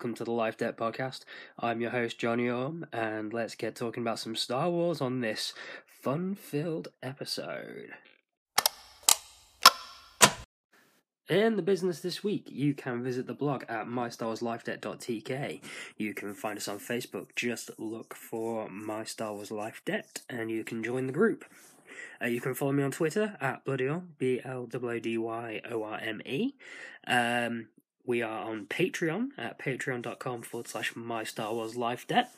welcome to the Life Debt Podcast. I'm your host, Johnny Orm, and let's get talking about some Star Wars on this fun filled episode. In the business this week, you can visit the blog at mystarwarslifedebt.tk. You can find us on Facebook, just look for My Star Wars Life Debt, and you can join the group. Uh, you can follow me on Twitter at Bloodyorm, B L W D Y O R M E. Um, we are on Patreon at patreon.com forward slash my Star Wars life debt.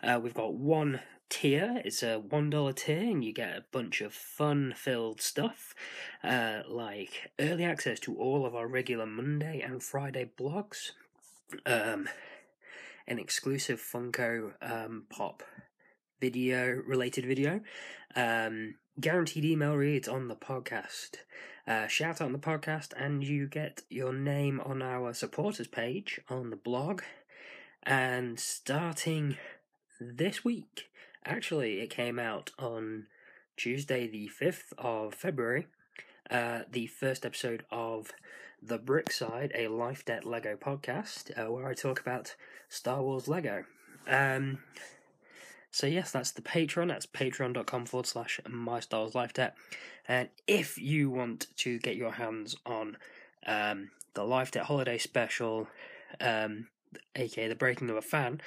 Uh, we've got one tier, it's a $1 tier, and you get a bunch of fun filled stuff uh, like early access to all of our regular Monday and Friday blogs, um, an exclusive Funko um, Pop video related video, um, guaranteed email reads on the podcast. Uh, shout out on the podcast, and you get your name on our supporters page on the blog. And starting this week, actually, it came out on Tuesday, the 5th of February, uh, the first episode of The Brickside, a Life Debt Lego podcast, uh, where I talk about Star Wars Lego. Um, so yes, that's the Patreon. That's patreon.com forward slash my Wars Life Debt. And if you want to get your hands on um, the Life Debt Holiday Special, um, aka the Breaking of a Fan,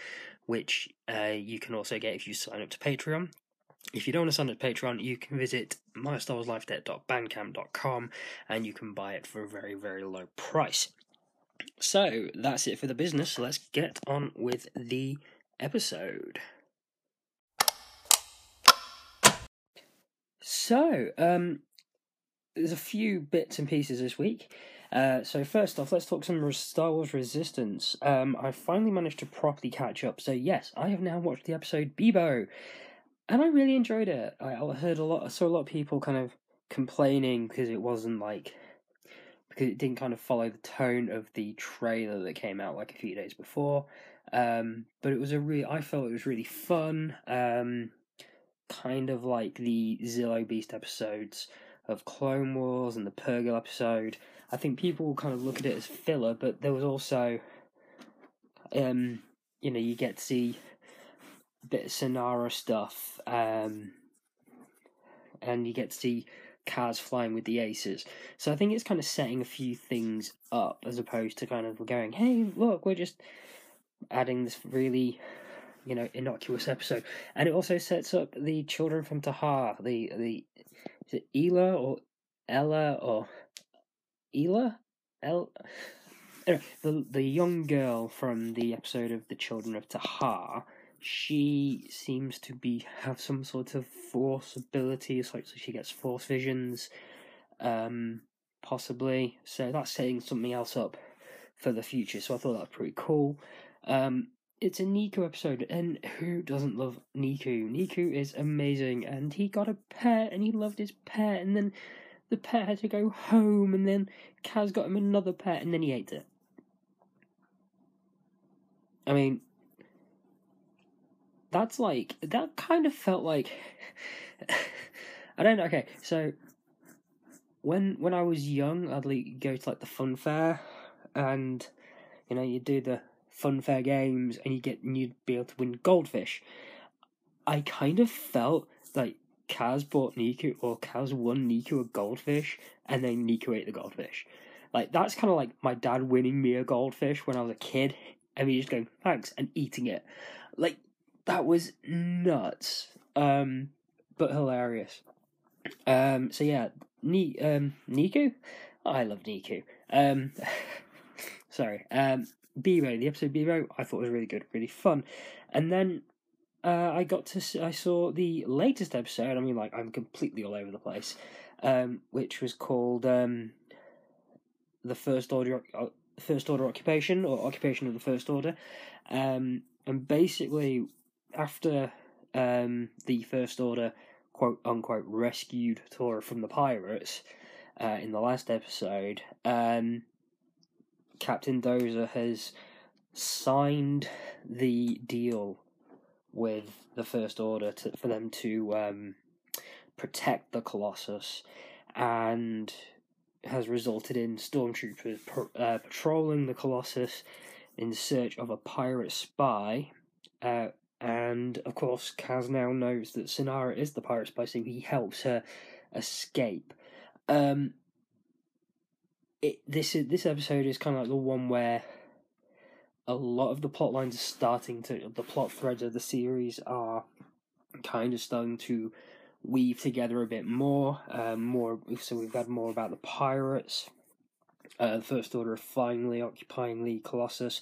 which uh, you can also get if you sign up to Patreon. If you don't want to sign up to Patreon, you can visit mystarwarslifedebt.bandcamp.com and you can buy it for a very, very low price. So that's it for the business. Let's get on with the episode. So, um, there's a few bits and pieces this week. Uh, so first off, let's talk some Star Wars Resistance. Um, I finally managed to properly catch up. So yes, I have now watched the episode Bibo, and I really enjoyed it. I, I heard a lot, I saw a lot of people kind of complaining because it wasn't like because it didn't kind of follow the tone of the trailer that came out like a few days before. Um, but it was a really, I felt it was really fun. Um, kind of like the Zillo Beast episodes of Clone Wars and the Purrgil episode. I think people kind of look at it as filler, but there was also, um, you know, you get to see a bit of Synara stuff, um, and you get to see Kaz flying with the Aces. So I think it's kind of setting a few things up as opposed to kind of going, hey, look, we're just adding this really you know innocuous episode, and it also sets up the children from Tehar, the the is it Ela or Ella or Ela El. Anyway, the the young girl from the episode of the Children of Tehar, she seems to be have some sort of force abilities, like so she gets force visions, um, possibly. So that's setting something else up for the future. So I thought that was pretty cool. Um, it's a Neeku episode, and who doesn't love Neeku? Neeku is amazing, and he got a pet, and he loved his pet, and then the pet had to go home, and then Kaz got him another pet, and then he ate it. I mean, that's like that kind of felt like I don't know. Okay, so when when I was young, I'd like, go to like the fun fair, and you know you do the fun fair games and you get and you'd be able to win goldfish. I kind of felt like Kaz bought Neeku or Kaz won Neeku a goldfish and then Neeku ate the goldfish. Like that's kind of like my dad winning me a goldfish when I was a kid and me just going thanks and eating it. Like that was nuts. Um but hilarious. Um so yeah, ne- um? Oh, I love Neeku. Um sorry. Um Bibo, the episode Bibo, I thought was really good, really fun. And then uh, I got to I saw the latest episode. I mean, like I'm completely all over the place, um, which was called um, the First Order uh, First Order Occupation or Occupation of the First Order, um, and basically after um, the First Order quote unquote rescued Torra from the pirates uh, in the last episode. Um, Captain Doza has signed the deal with the First Order to, for them to um, protect the Colossus, and has resulted in stormtroopers uh, patrolling the Colossus, in search of a pirate spy. Uh, and of course, Kaz now knows that Synara is the pirate spy, so he helps her escape. Um, it, this is this episode is kind of like the one where a lot of the plot lines are starting to the plot threads of the series are kind of starting to weave together a bit more. Um, more so we've had more about the pirates. Uh, the First Order finally occupying the Colossus.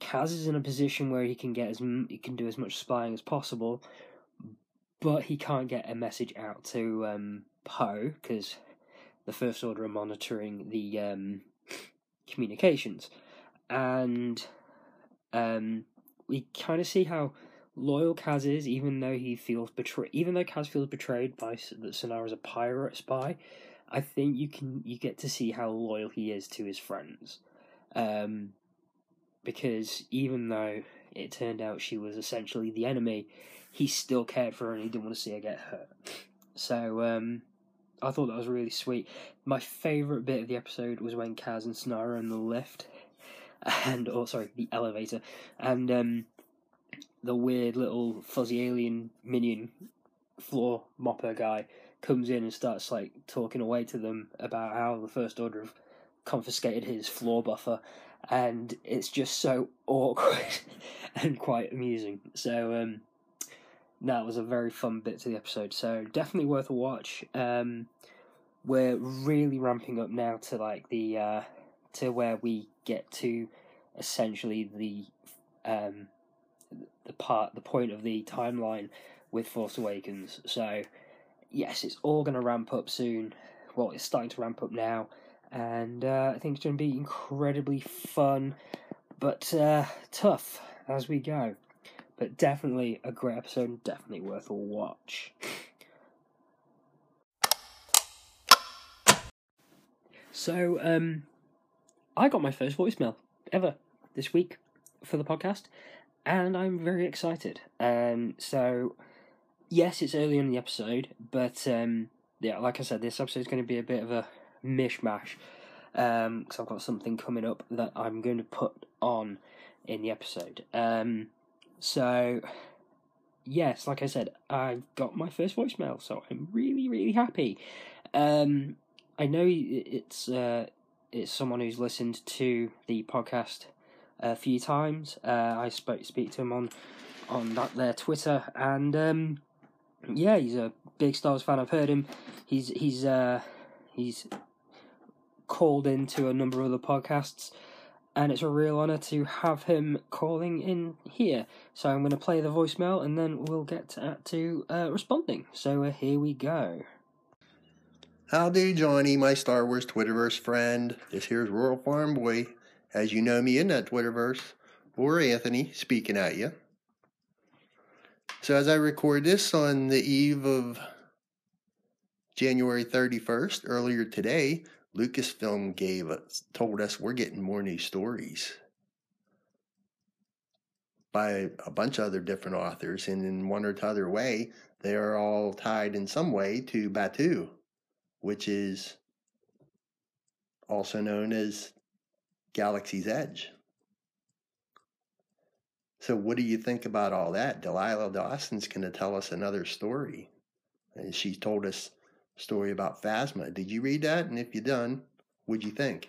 Kaz is in a position where he can get as he can do as much spying as possible, but he can't get a message out to um, Poe because the First Order are monitoring the um, communications, and um, we kind of see how loyal Kaz is, even though he feels betrayed. Even though Kaz feels betrayed by that Synara is a pirate spy, I think you can you get to see how loyal he is to his friends, um, because even though it turned out she was essentially the enemy, he still cared for her and he didn't want to see her get hurt. So um, I thought that was really sweet. My favourite bit of the episode was when Kaz and Synara are in the lift, and oh sorry, the elevator, and um, the weird little fuzzy alien minion floor mopper guy comes in and starts like talking away to them about how the First Order have confiscated his floor buffer, and it's just so awkward and quite amusing. So um, that was a very fun bit to the episode. So definitely worth a watch. Um, we're really ramping up now to like the uh, to where we get to essentially the um, the part the point of the timeline with Force Awakens. So yes, it's all going to ramp up soon. Well, it's starting to ramp up now, and uh, I think it's going to be incredibly fun, but uh, tough as we go. But definitely a great episode, definitely worth a watch. So, um, I got my first voicemail ever this week for the podcast, and I'm very excited. Um, so, yes, it's early in the episode, but um, yeah, like I said, this episode is going to be a bit of a mishmash because um, I've got something coming up that I'm going to put on in the episode. Um, so, yes, like I said, I've got my first voicemail, so I'm really, really happy. Um, I know it's uh, it's someone who's listened to the podcast a few times. Uh, I spoke speak to him on on that their Twitter, and um, yeah, he's a big Stars fan. I've heard him. He's he's uh, he's called into a number of other podcasts, and it's a real honor to have him calling in here. So I'm going to play the voicemail, and then we'll get to, to uh, responding. So uh, here we go. Howdy, Johnny, my Star Wars Twitterverse friend. This here's Rural Farm Boy, as you know me in that Twitterverse, or Anthony, speaking at you. So as I record this on the eve of January 31st, earlier today, Lucasfilm gave us, told us we're getting more new stories by a bunch of other different authors, and in one or other way, they are all tied in some way to Batuu, which is also known as Galaxy's Edge. So, what do you think about all that? Delilah Dawson's going to tell us another story. And she told us story about Phasma. Did you read that? And if you done, what'd you think?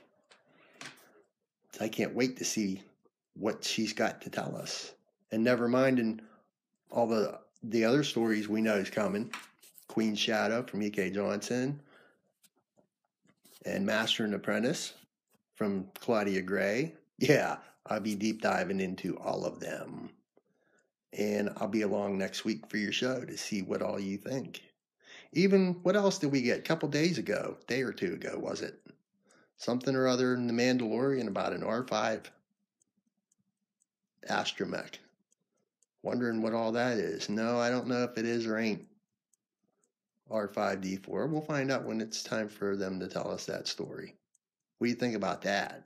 I can't wait to see what she's got to tell us. And never mind in all the the other stories we know is coming. Queen Shadow from E.K. Johnston and Master and Apprentice from Claudia Gray. Yeah, I'll be deep diving into all of them. And I'll be along next week for your show to see what all you think. Even what else did we get a couple days ago, day or two ago, was it? Something or other in The Mandalorian about an R5 astromech. Wondering what all that is. No, I don't know if it is or ain't. R5D4. We'll find out when it's time for them to tell us that story. What do you think about that?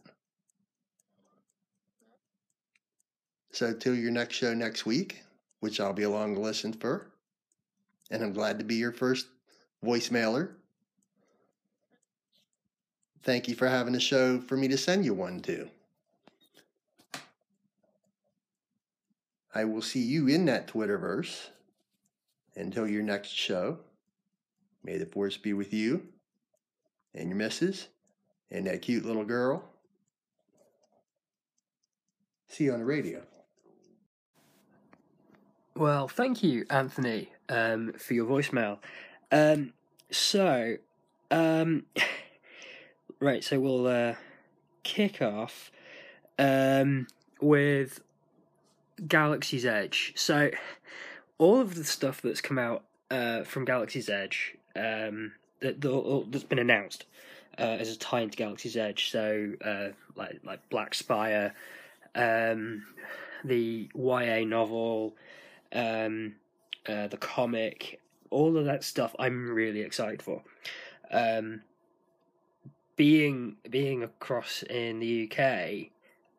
So, till your next show next week, which I'll be along to listen for, and I'm glad to be your first voicemailer. Thank you for having a show for me to send you one to. I will see you in that Twitterverse. Until your next show, may the force be with you and your missus and that cute little girl. See you on the radio. Well, thank you, Anthony, um, for your voicemail. Um, so, um, right, so we'll uh, kick off um, with Galaxy's Edge. So, all of the stuff that's come out uh, from Galaxy's Edge um, that that's been announced uh, as a tie into Galaxy's Edge. So, uh, like like Black Spire, um, the YA novel, um, uh, the comic, all of that stuff. I'm really excited for. Um, being being across in the UK,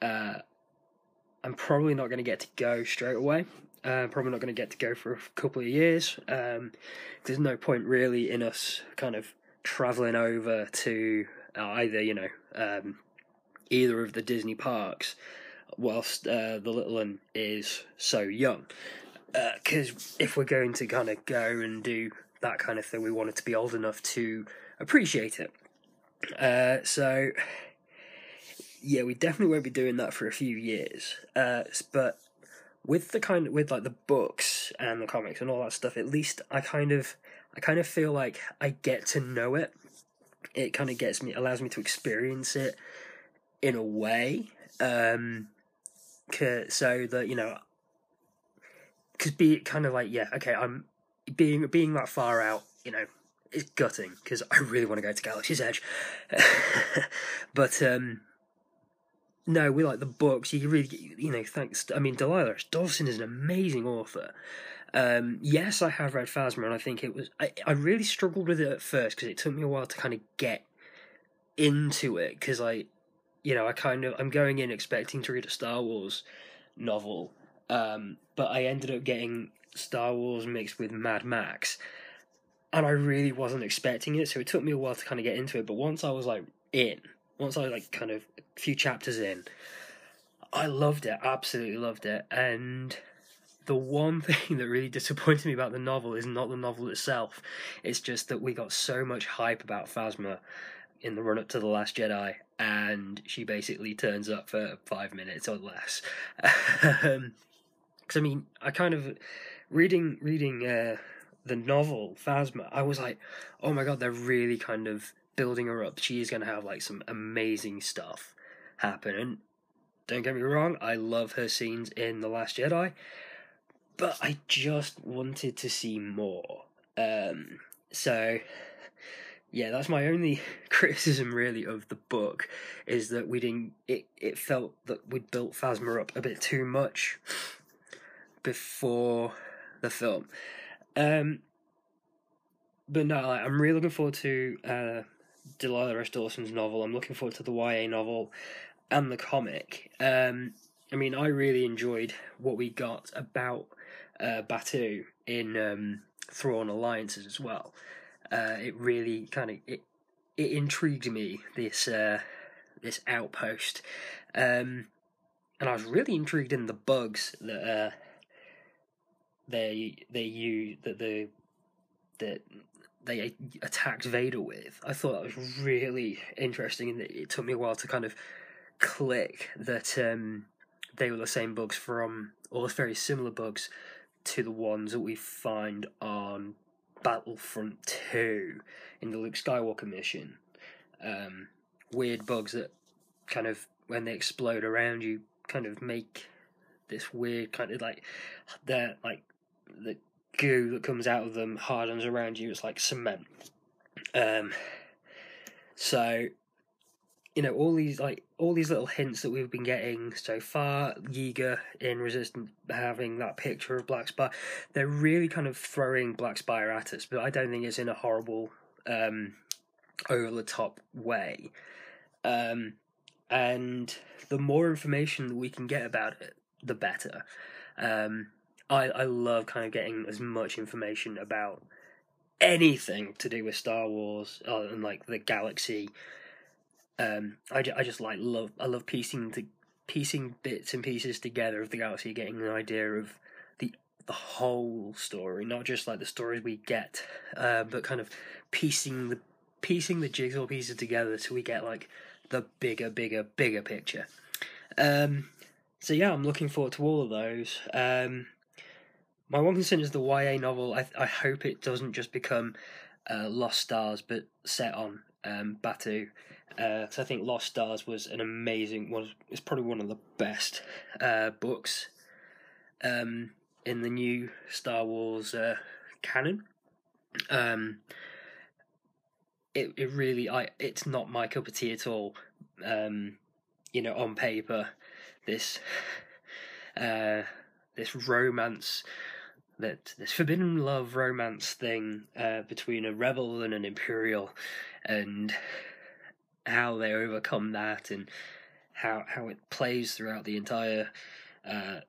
uh, I'm probably not going to get to go straight away. Uh, probably not going to get to go for a couple of years. Um, there's no point really in us kind of traveling over to either, you know, um, either of the Disney parks whilst uh, the little one is so young. Because uh, if we're going to kind of go and do that kind of thing, we want it to be old enough to appreciate it. Uh, so, yeah, we definitely won't be doing that for a few years. Uh, but with the kind of with like the books and the comics and all that stuff, at least I kind of I kind of feel like I get to know it. It kind of gets me allows me to experience it in a way. Um, so that you know, because be kind of like yeah, okay, I'm being being that far out, you know, it's gutting because I really want to go to Galaxy's Edge, but um, no, we like the books. You really, you know, thanks. I mean, Delilah Dawson is an amazing author. Um, yes, I have read Phasma, and I think it was. I, I really struggled with it at first because it took me a while to kind of get into it because I, you know, I kind of I'm going in expecting to read a Star Wars novel, um, but I ended up getting Star Wars mixed with Mad Max, and I really wasn't expecting it. So it took me a while to kind of get into it. But once I was like in, once I like kind of a few chapters in, I loved it, absolutely loved it. And the one thing that really disappointed me about the novel is not the novel itself. It's just that we got so much hype about Phasma in the run up to the Last Jedi, and she basically turns up for five minutes or less. Because I mean, I kind of reading reading uh, the novel Phasma, I was like, oh my god, they're really kind of building her up. She is going to have like some amazing stuff happen. And don't get me wrong, I love her scenes in The Last Jedi, but I just wanted to see more. Um, so yeah, that's my only criticism really of the book is that we didn't. It it felt that we'd built Phasma up a bit too much before the film. Um, but no, I'm really looking forward to uh, Delilah Rush Dawson's novel. I'm looking forward to the YA novel and the comic. Um, I mean, I really enjoyed what we got about uh, Batuu in um, Thrawn Alliances as well. Uh, it really kind of it it intrigued me this uh, this outpost, um, and I was really intrigued in the bugs that uh, they they use that the that they attacked Vader with. I thought that was really interesting, and it took me a while to kind of click that um, they were the same bugs from, or very similar bugs to the ones that we find on Battlefront 2 in the Luke Skywalker mission. Um, weird bugs that kind of, when they explode around you, kind of make this weird kind of like, they're like, the goo that comes out of them hardens around you. It's like cement. Um, so, you know, all these like all these little hints that we've been getting so far. Yeager in Resistance having that picture of Black Spire, they're really kind of throwing Black Spire at us, but I don't think it's in a horrible, um, over the top way. Um, and the more information that we can get about it, the better. Um, I I love kind of getting as much information about anything to do with Star Wars uh, and like the galaxy. Um, I, I just like love I love piecing to, piecing bits and pieces together of the galaxy, getting an idea of the the whole story, not just like the stories we get, uh, but kind of piecing the piecing the jigsaw pieces together so we get like the bigger, bigger, bigger picture. Um, so yeah, I'm looking forward to all of those. Um, my one concern is the YA novel. I I hope it doesn't just become uh, Lost Stars, but set on um, Batuu. Because uh, I think Lost Stars was an amazing was it's probably one of the best uh, books um, in the new Star Wars uh, canon. Um, it it really I it's not my cup of tea at all. Um, you know, on paper, this uh, this romance that this forbidden love romance thing uh, between a rebel and an imperial, and how they overcome that, and how how it plays throughout the entire uh,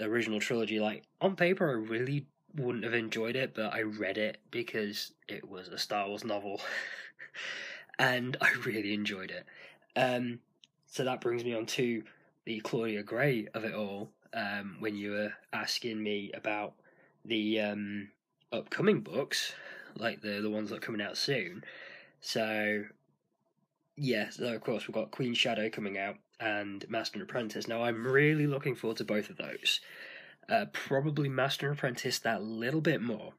original trilogy. Like on paper, I really wouldn't have enjoyed it, but I read it because it was a Star Wars novel, and I really enjoyed it. Um, so that brings me on to the Claudia Gray of it all. Um, when you were asking me about the um, upcoming books, like the the ones that are coming out soon. So, yeah, so of course we've got Queen Shadow coming out and Master and Apprentice. Now I'm really looking forward to both of those. Uh, probably Master and Apprentice that little bit more,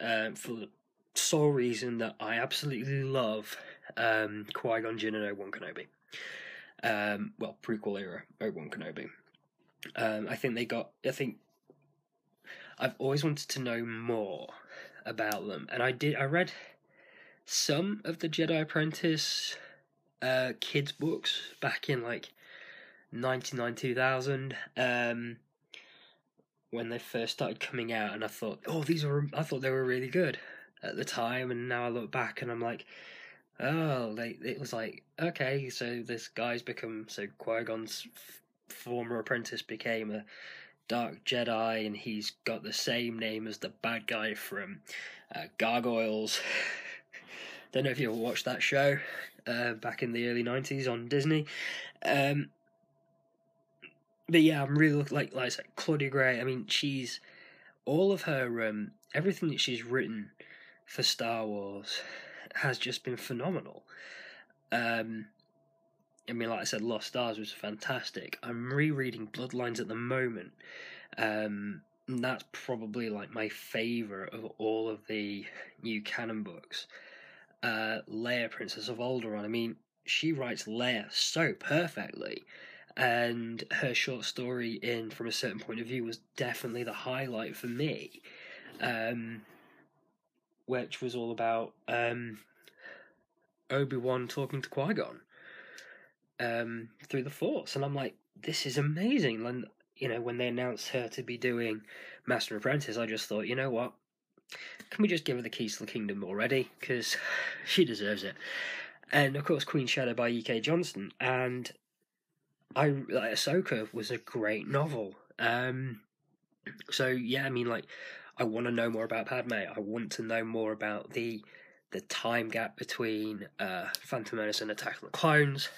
uh, for the sole reason that I absolutely love um, Qui Gon Jinn and Obi Wan Kenobi. Um, well, prequel era Obi Wan Kenobi. Um, I think they got. I think I've always wanted to know more about them, and I did. I read some of the Jedi Apprentice uh, kids books back in like ninety nine two thousand. Um, when they first started coming out, and I thought, oh, these were. I thought they were really good at the time, and now I look back and I'm like, oh, they. It was like, okay, so this guy's become so Qui Gon's f- former apprentice became a Dark Jedi, and he's got the same name as the bad guy from uh, Gargoyles. Don't know if you ever watched that show uh, back in the early '90s on Disney. Um, but yeah, I'm really like like I said, Claudia Gray. I mean, she's all of her um, everything that she's written for Star Wars has just been phenomenal. Um, I mean, like I said, Lost Stars was fantastic. I'm rereading Bloodlines at the moment. Um, and that's probably like my favorite of all of the new canon books. Uh, Leia, Princess of Alderaan. I mean, she writes Leia so perfectly, and her short story in From a Certain Point of View was definitely the highlight for me. Um, which was all about um, Obi Wan talking to Qui Gon um, through the Force, and I'm like, this is amazing. And you know, when they announced her to be doing Master Apprentice, I just thought, you know what? Can we just give her the keys to the kingdom already? Because she deserves it. And of course, Queen Shadow by E.K. Johnston, and I like Ahsoka was a great novel. Um, so yeah, I mean, like, I want to know more about Padme. I want to know more about the the time gap between uh, Phantom Menace and Attack of the Clones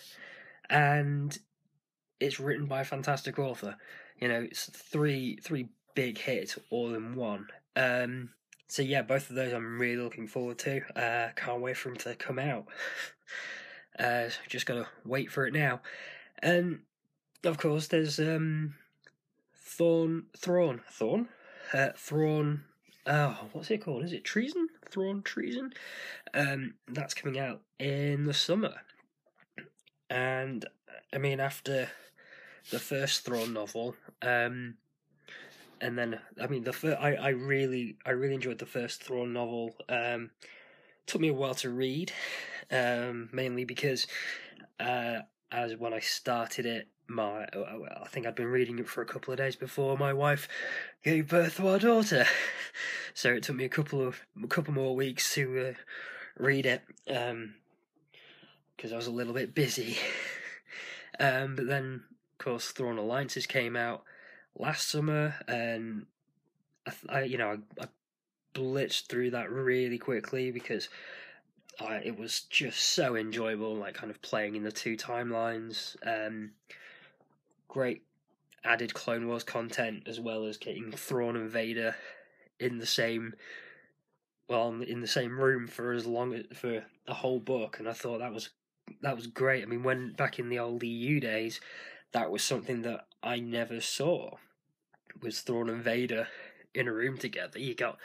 and it's written by a fantastic author. You know, it's three three big hits all in one. Um, so yeah, both of those I'm really looking forward to. Uh, can't wait for them to come out. Uh, just gotta wait for it now. And of course, there's um, Thorn, Thrawn, Thorn, uh, Thrawn. Oh, what's it called? Is it Treason? Thrawn Treason. Um, that's coming out in the summer. And I mean, after the first Thrawn novel, um, and then I mean the fir- I I really I really enjoyed the first Thrawn novel. Um, took me a while to read, um, mainly because uh, as when I started it, my I think I'd been reading it for a couple of days before my wife gave birth to our daughter, so it took me a couple of a couple more weeks to uh, read it. Um, because I was a little bit busy. um, but then, of course, Thrawn Alliances came out last summer, and I, I you know, I, I, blitzed through that really quickly because I, it was just so enjoyable, like kind of playing in the two timelines. Um, great added Clone Wars content as well as getting Thrawn and Vader in the same well in the same room for as long for a whole book and I thought that was that was great. I mean when back in the old EU days that was something that I never saw was Thrawn and Vader in a room together. You got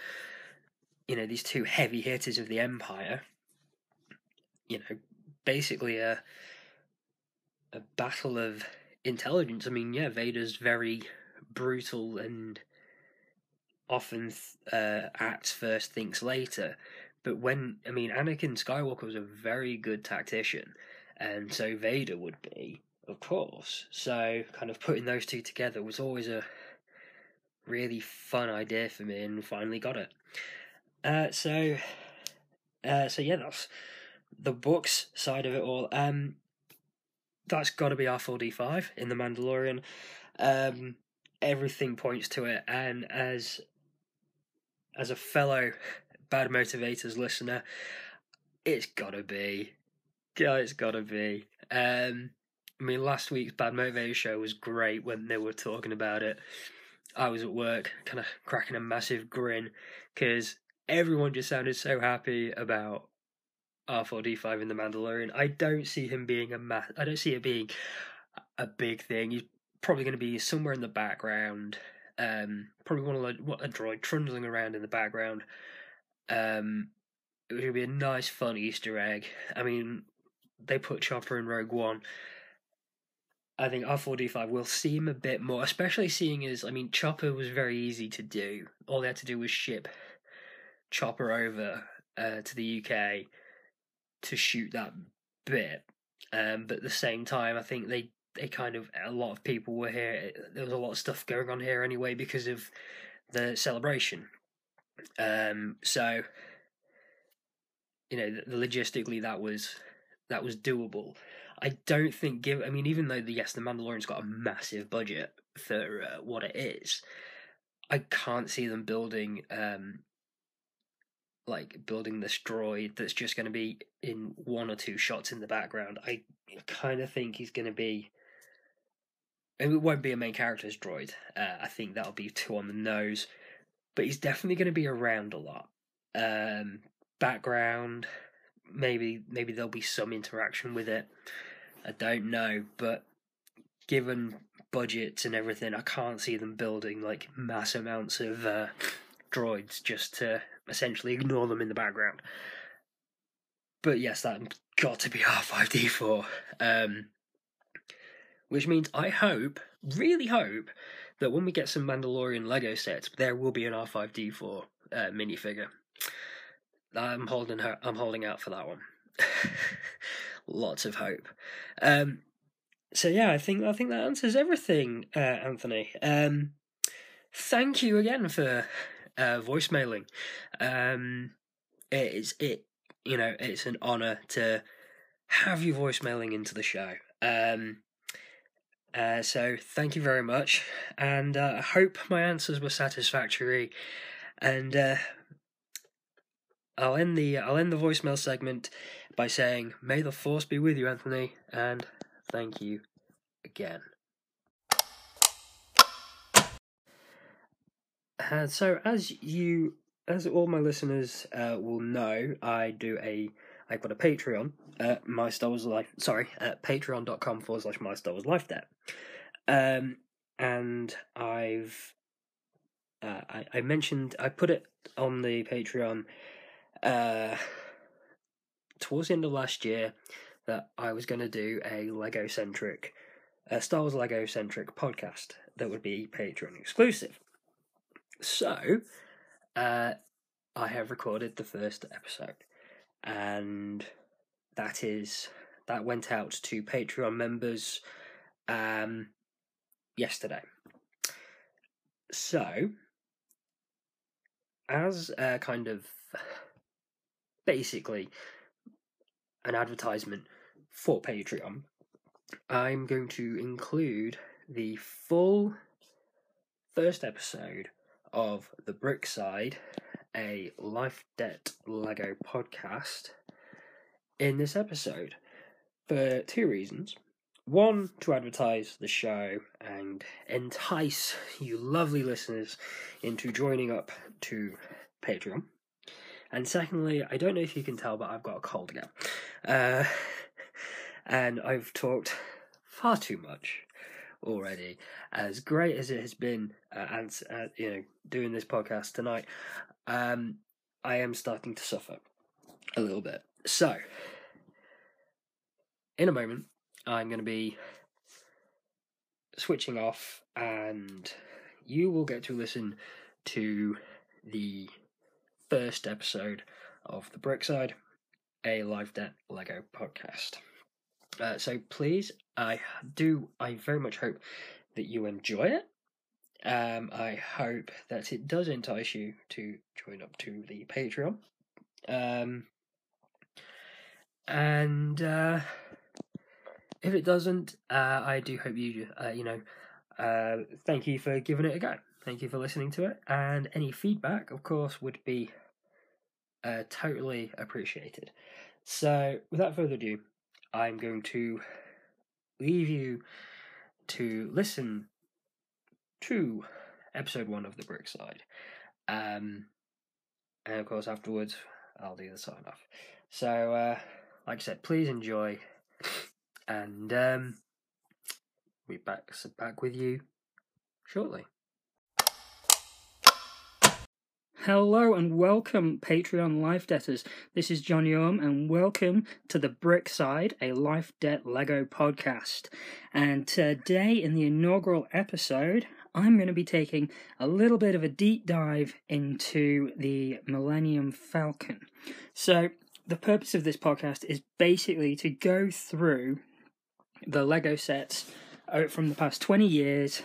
you know these two heavy hitters of the empire you know basically a a battle of intelligence. I mean, yeah, Vader's very brutal and often uh, acts first, thinks later. But when I mean, Anakin Skywalker was a very good tactician, and so Vader would be, of course. So, kind of putting those two together was always a really fun idea for me, and finally got it. Uh, so, uh, so yeah, that's the books side of it all. Um, that's got to be R4D5 in The Mandalorian. Um, everything points to it, and as as a fellow Bad Motivators listener, it's got to be. Yeah, it's got to be. Um, I mean, last week's Bad Motivators show was great when they were talking about it. I was at work, kind of cracking a massive grin because everyone just sounded so happy about R4D5 in The Mandalorian. I don't see him being a ma- I don't see it being a big thing. He's probably going to be somewhere in the background. Um, probably one of the, what a droid trundling around in the background. Um, it would be a nice, fun Easter egg. I mean, they put Chopper in Rogue One. I think R4D5 will seem a bit more, especially seeing as, I mean, Chopper was very easy to do. All they had to do was ship Chopper over uh, to the UK to shoot that bit. Um, but at the same time, I think they they kind of a lot of people were here. There was a lot of stuff going on here anyway because of the celebration. Um, so you know, logistically that was that was doable. I don't think give. I mean, even though the yes, the Mandalorian's got a massive budget for uh, what it is, I can't see them building um, like building this droid that's just going to be in one or two shots in the background. I kind of think he's going to be. It won't be a main character's droid. Uh, I think that'll be too on the nose, but he's definitely going to be around a lot. Um, background, maybe maybe there'll be some interaction with it. I don't know, but given budgets and everything, I can't see them building like mass amounts of uh, droids just to essentially ignore them in the background. But yes, that got to be R5D4. Um, which means I hope, really hope, that when we get some Mandalorian Lego sets, there will be an R5D4 uh, minifigure. I'm holding her. I'm holding out for that one. Lots of hope. Um, so yeah, I think I think that answers everything, uh, Anthony. Um, thank you again for uh, voicemailing. Um, it is it you know it's an honor to have you voicemailing into the show. Um, uh, so thank you very much, and uh, I hope my answers were satisfactory. And uh, I'll end the I'll end the voicemail segment by saying, "May the force be with you, Anthony," and thank you again. Uh, so, as you, as all my listeners uh, will know, I do a, I've got a Patreon, uh, my Star Wars Life. Sorry, at patreon.com forward slash my Star Wars Life Debt. Um, and I've, uh, I, I mentioned, I put it on the Patreon, uh, towards the end of last year that I was going to do a Lego centric, a Star Wars Lego centric podcast that would be Patreon exclusive. So, uh, I have recorded the first episode, and that is that went out to Patreon members um, yesterday. So, as a kind of basically an advertisement for Patreon, I'm going to include the full first episode of The Brick Side, a Life Debt Lego podcast, in this episode for two reasons. one, to advertise the show and entice you lovely listeners into joining up to Patreon. And secondly, I don't know if you can tell, but I've got a cold again. Uh, and I've talked far too much already. As great as it has been, uh, and uh, you know, doing this podcast tonight, um, I am starting to suffer a little bit. So, in a moment, I'm going to be switching off, and you will get to listen to the first episode of the Brickside, a live Debt Lego podcast. Uh, so please, I do, I very much hope that you enjoy it. Um, I hope that it does entice you to join up to the Patreon. Um, and uh, if it doesn't, uh, I do hope you, uh, you know, uh, thank you for giving it a go. Thank you for listening to it. And any feedback, of course, would be uh, totally appreciated. So, without further ado, I'm going to leave you to listen to episode one of the Brickside. Um, and of course, afterwards, I'll do the sign off. So, uh, like I said, please enjoy, and um, be back back with you shortly. Hello and welcome, Patreon Life Debtors. This is John Yorm, and welcome to the Brickside, a Life Debt Lego podcast. And today, in the inaugural episode, I'm going to be taking a little bit of a deep dive into the Millennium Falcon. So, the purpose of this podcast is basically to go through the Lego sets uh, from the past 20 years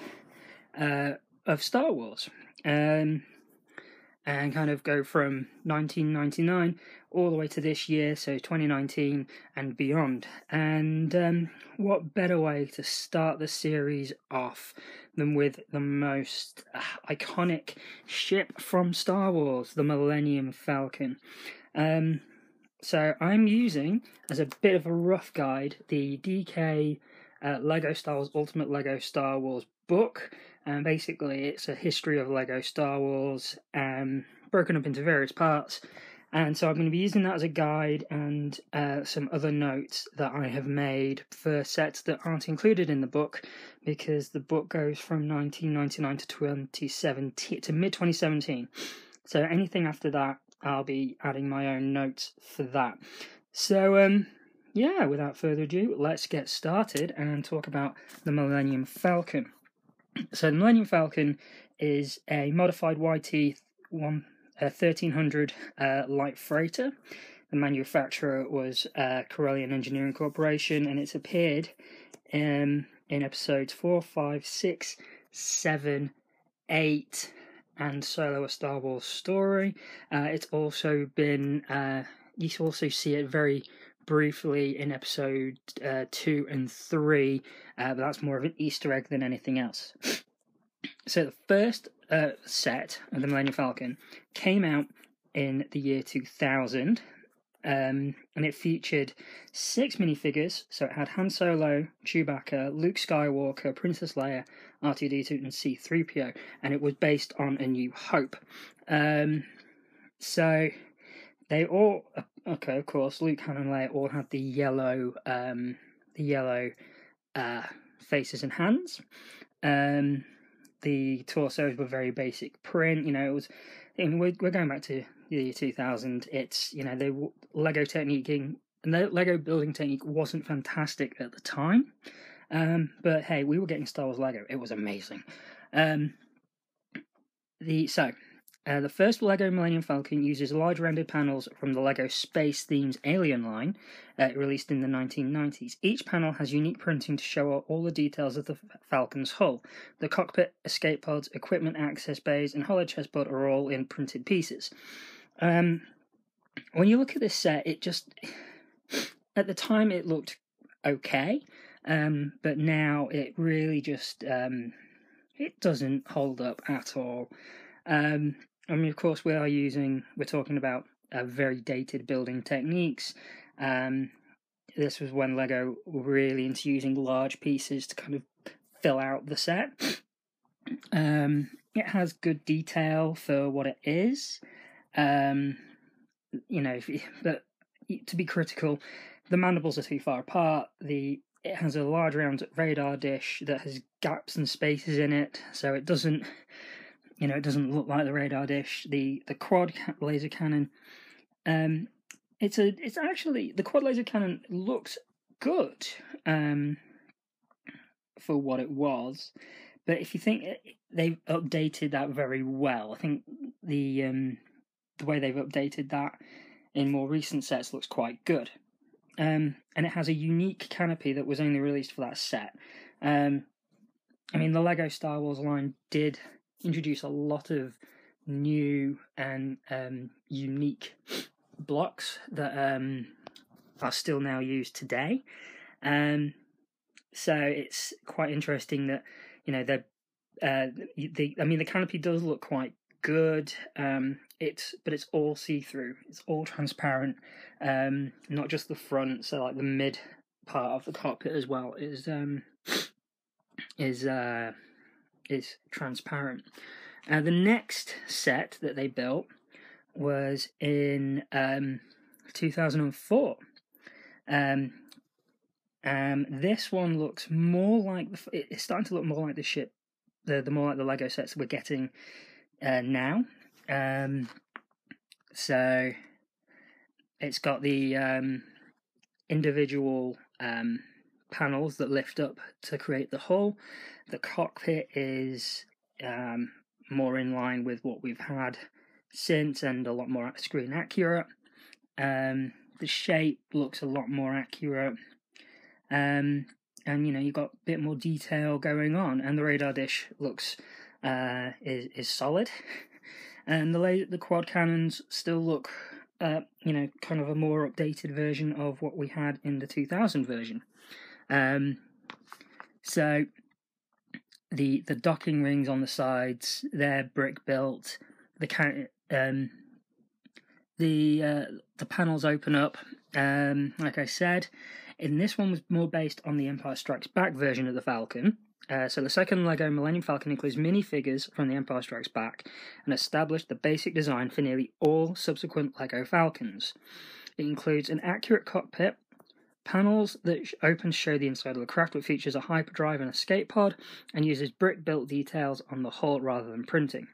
uh, of Star Wars. Um, and kind of go from 1999 all the way to this year, so 2019 and beyond. And um, what better way to start the series off than with the most uh, iconic ship from Star Wars, the Millennium Falcon? Um, so I'm using, as a bit of a rough guide, the DK uh, Lego Star Wars Ultimate Lego Star Wars book and basically it's a history of Lego Star Wars, um, broken up into various parts. And so I'm going to be using that as a guide and uh, some other notes that I have made for sets that aren't included in the book because the book goes from 1999 to 2017 to mid 2017. So anything after that, I'll be adding my own notes for that. So um, yeah, without further ado, let's get started and talk about the Millennium Falcon. So the Millennium Falcon is a modified YT one, uh, 1300 uh, light freighter. The manufacturer was uh, Corellian Engineering Corporation, and it's appeared um, in episodes 4, 5, 6, 7, 8, and Solo a Star Wars Story. Uh, it's also been, uh, you also see it very briefly in episode uh, two and three, uh, but that's more of an Easter egg than anything else. So the first uh, set of the Millennium Falcon came out in the year 2000, um, and it featured six minifigures. So it had Han Solo, Chewbacca, Luke Skywalker, Princess Leia, R2D2, and C3PO, and it was based on A New Hope. Um, so they all okay, of course, Luke, Han, and Leia all had the yellow, um, the yellow uh, faces and hands. Um, the torsos were very basic print. You know, it was. We're, we're going back to the year 2000. It's you know, the Lego techniquing and the Lego building technique wasn't fantastic at the time. Um, but hey, we were getting Star Wars Lego. It was amazing. Um, the so uh, the first LEGO Millennium Falcon uses large rendered panels from the LEGO Space Themes Alien line, uh, released in the 1990s. Each panel has unique printing to show all the details of the Falcon's hull. The cockpit, escape pods, equipment access bays, and hollow chessboard are all in printed pieces. Um, when you look at this set, it just. At the time, it looked okay, um, but now it really just. Um, it doesn't hold up at all. Um, I mean, of course, we are using, we're talking about uh, very dated building techniques. Um, this was when Lego really into using large pieces to kind of fill out the set. Um, it has good detail for what it is. Um, you know, but to be critical, the mandibles are too far apart. The it has a large round radar dish that has gaps and spaces in it, so it doesn't, you know, it doesn't look like the radar dish. The the quad laser cannon, um, it's a it's actually the quad laser cannon looks good, um, for what it was, but if you think they've updated that very well, I think the um the way they've updated that in more recent sets looks quite good. Um, and it has a unique canopy that was only released for that set. Um, I mean, the Lego Star Wars line did introduce a lot of new and um, unique blocks that um, are still now used today. Um, so it's quite interesting that you know the uh, the I mean the canopy does look quite good. Um, it's but it's all see through. It's all transparent. Um, not just the front, so like the mid part of the cockpit as well is um is uh is transparent. Uh, the next set that they built was in um 2004. Um, um, this one looks more like it's starting to look more like the ship, the the more like the Lego sets we're getting uh, now. Um, so it's got the um, individual um, panels that lift up to create the hull. The cockpit is um, more in line with what we've had since and a lot more screen accurate. Um, the shape looks a lot more accurate. Um, and you know you've got a bit more detail going on, and the radar dish looks uh, is is solid, and the the quad cannons still look, uh, you know, kind of a more updated version of what we had in the 2000 version. Um, so the the docking rings on the sides they're brick built. The um, the uh, the panels open up. Um, like I said, in this one was more based on the Empire Strikes Back version of the Falcon. Uh, so the second LEGO Millennium Falcon includes minifigures from The Empire Strikes Back and established the basic design for nearly all subsequent LEGO Falcons. It includes an accurate cockpit, panels that open show the inside of the craft, which features a hyperdrive and escape pod, and uses brick-built details on the hull rather than printing.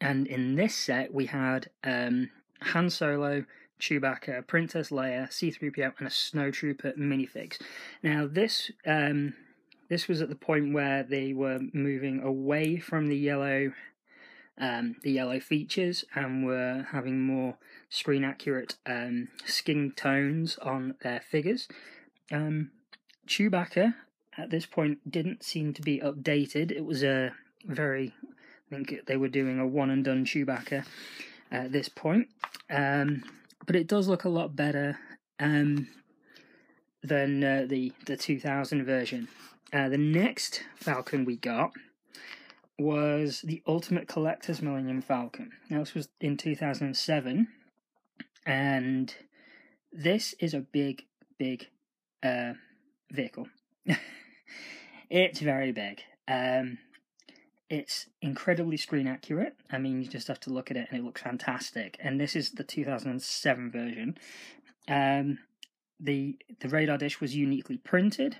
And in this set, we had um, Han Solo, Chewbacca, Princess Leia, C3PO, and a Snowtrooper minifigs. Now, this um, this was at the point where they were moving away from the yellow um, the yellow features and were having more screen accurate um, skin tones on their figures. Um, Chewbacca at this point didn't seem to be updated. It was a very, I think they were doing a one and done Chewbacca at this point. Um, but it does look a lot better um, than uh, the the 2000 version. Uh, the next Falcon we got was the Ultimate Collector's Millennium Falcon. Now, this was in 2007, and this is a big, big uh, vehicle. it's very big. Um, it's incredibly screen accurate. I mean, you just have to look at it and it looks fantastic. And this is the 2007 version. Um, the the radar dish was uniquely printed.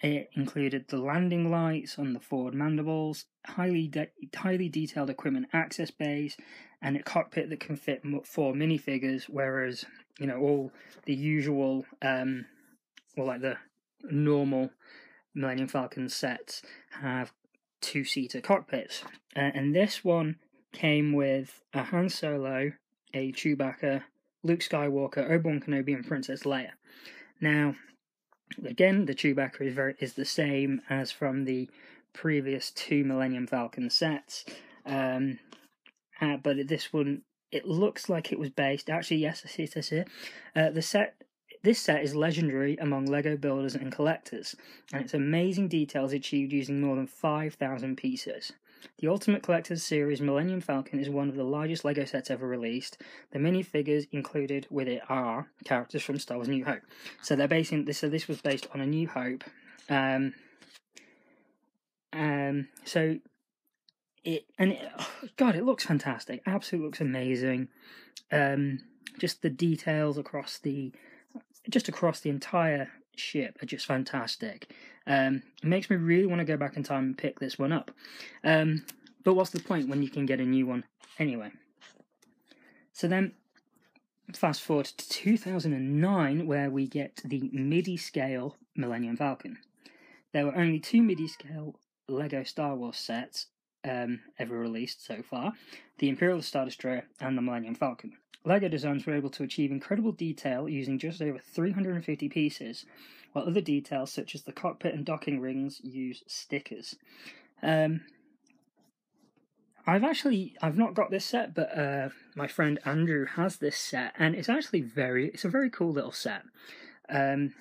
It included the landing lights on the forward mandibles, highly de- highly detailed equipment access bays, and a cockpit that can fit four minifigures. Whereas you know all the usual, um, well, like the normal Millennium Falcon sets have two seater cockpits, uh, and this one came with a Han Solo, a Chewbacca, Luke Skywalker, Obi Wan Kenobi, and Princess Leia. Now, Again, the Chewbacca is very is the same as from the previous two Millennium Falcon sets, um, uh, but this one it looks like it was based. Actually, yes, I see it here. Uh, the set this set is legendary among LEGO builders and collectors, and its amazing details achieved using more than 5,000 pieces. The Ultimate Collector's Series Millennium Falcon is one of the largest LEGO sets ever released. The minifigures included with it are characters from Star Wars New Hope. So they're basing this. So this was based on a New Hope. Um, um, so it and it, oh God, it looks fantastic. Absolutely looks amazing. Um, just the details across the, just across the entire ship are just fantastic. Um, it makes me really want to go back in time and pick this one up. Um, but what's the point when you can get a new one anyway? So then, fast forward to 2009, where we get the MIDI scale Millennium Falcon. There were only two MIDI scale Lego Star Wars sets um, ever released so far the Imperial Star Destroyer and the Millennium Falcon. LEGO designs were able to achieve incredible detail using just over 350 pieces, while other details such as the cockpit and docking rings use stickers. Um, I've actually I've not got this set, but uh, my friend Andrew has this set, and it's actually very it's a very cool little set. Um,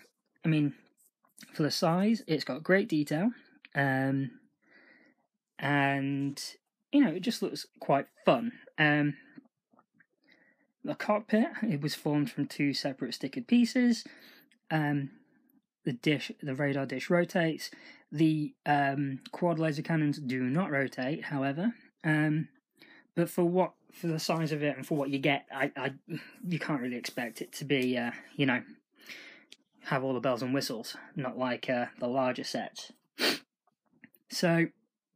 I mean, for the size, it's got great detail, um, and you know it just looks quite fun. Um, the cockpit it was formed from two separate stickered pieces. Um, the dish, the radar dish rotates. The um, quad laser cannons do not rotate, however. Um, but for what for the size of it and for what you get, I, I you can't really expect it to be, uh, you know, have all the bells and whistles. Not like uh, the larger sets. So,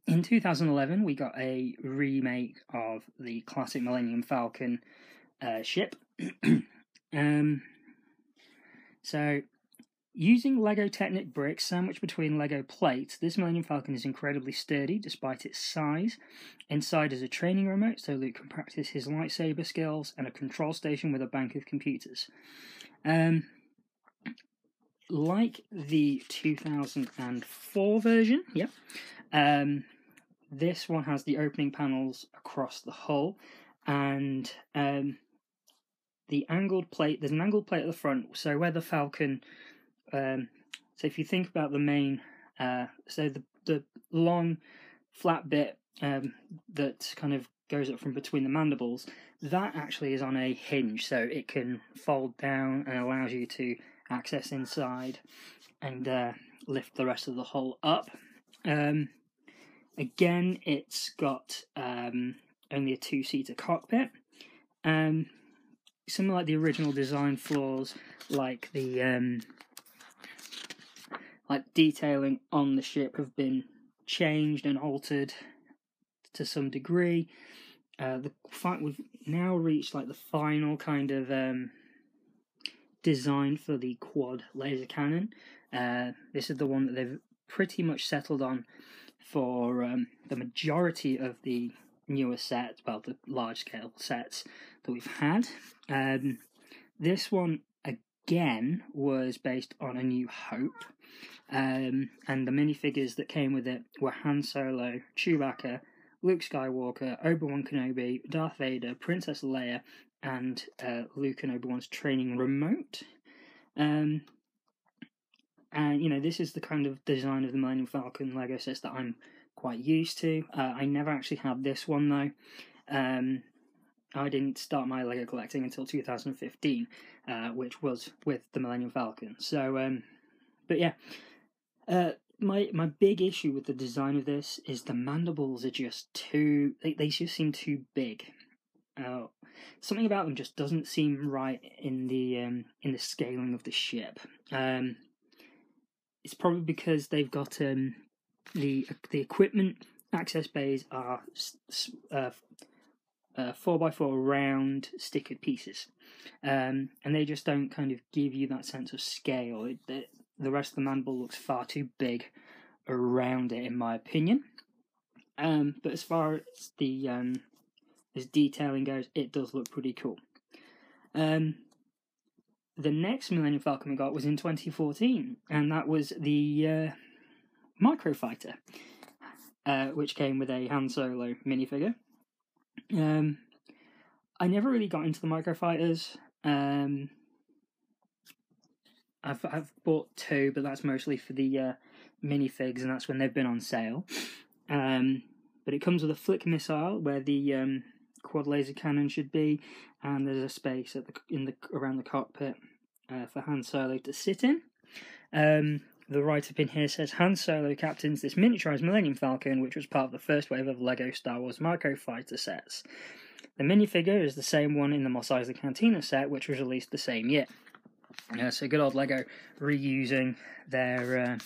in 2011, we got a remake of the classic Millennium Falcon uh, ship. um, so, using Lego Technic bricks sandwiched between Lego plates, this Millennium Falcon is incredibly sturdy despite its size. Inside is a training remote so Luke can practice his lightsaber skills, and a control station with a bank of computers. Um, like the 2004 version, yeah. Um, this one has the opening panels across the hull, and um, the angled plate. There's an angled plate at the front, so where the Falcon. Um, so if you think about the main, uh, so the the long flat bit um, that kind of goes up from between the mandibles, that actually is on a hinge, so it can fold down and allows you to access inside and uh, lift the rest of the hull up. Um, again, it's got um, only a two seater cockpit. Um, similar like the original design flaws, like the um, like detailing on the ship have been changed and altered to some degree. Uh, the fact we've now reached like the final kind of um, design for the quad laser cannon. Uh, this is the one that they've pretty much settled on for um, the majority of the newer sets, well, the large scale sets that we've had. Um, this one again was based on A New Hope, um, and the minifigures that came with it were Han Solo, Chewbacca, Luke Skywalker, Obi Wan Kenobi, Darth Vader, Princess Leia, and uh, Luke and Obi Wan's training remote. Um, and you know, this is the kind of design of the Millennium Falcon Lego sets that I'm quite used to. Uh, I never actually had this one though. Um, I didn't start my Lego collecting until 2015, uh, which was with the Millennium Falcon. So, um, but yeah, uh, my my big issue with the design of this is the mandibles are just too they, they just seem too big. Uh, something about them just doesn't seem right in the um, in the scaling of the ship. Um, it's probably because they've got um, the the equipment access bays are uh, uh, four by four round stickered pieces, um, and they just don't kind of give you that sense of scale. It, the, rest of the mandible looks far too big around it, in my opinion. Um, but as far as the um, as detailing goes, it does look pretty cool. Um, the next Millennium Falcon we got was in 2014, and that was the uh, Microfighter, uh, which came with a Han Solo minifigure. Um, I never really got into the Microfighters. Um, I've I've bought two, but that's mostly for the uh, minifigs, and that's when they've been on sale. Um, but it comes with a flick missile where the um, quad laser cannon should be, and there's a space at the in the around the cockpit uh, for Han Solo to sit in. Um, the write up in here says Han Solo captains this miniaturized Millennium Falcon, which was part of the first wave of LEGO Star Wars Micro Fighter sets. The minifigure is the same one in the Mos Eisley Cantina set, which was released the same year. Uh, so good old Lego reusing their uh,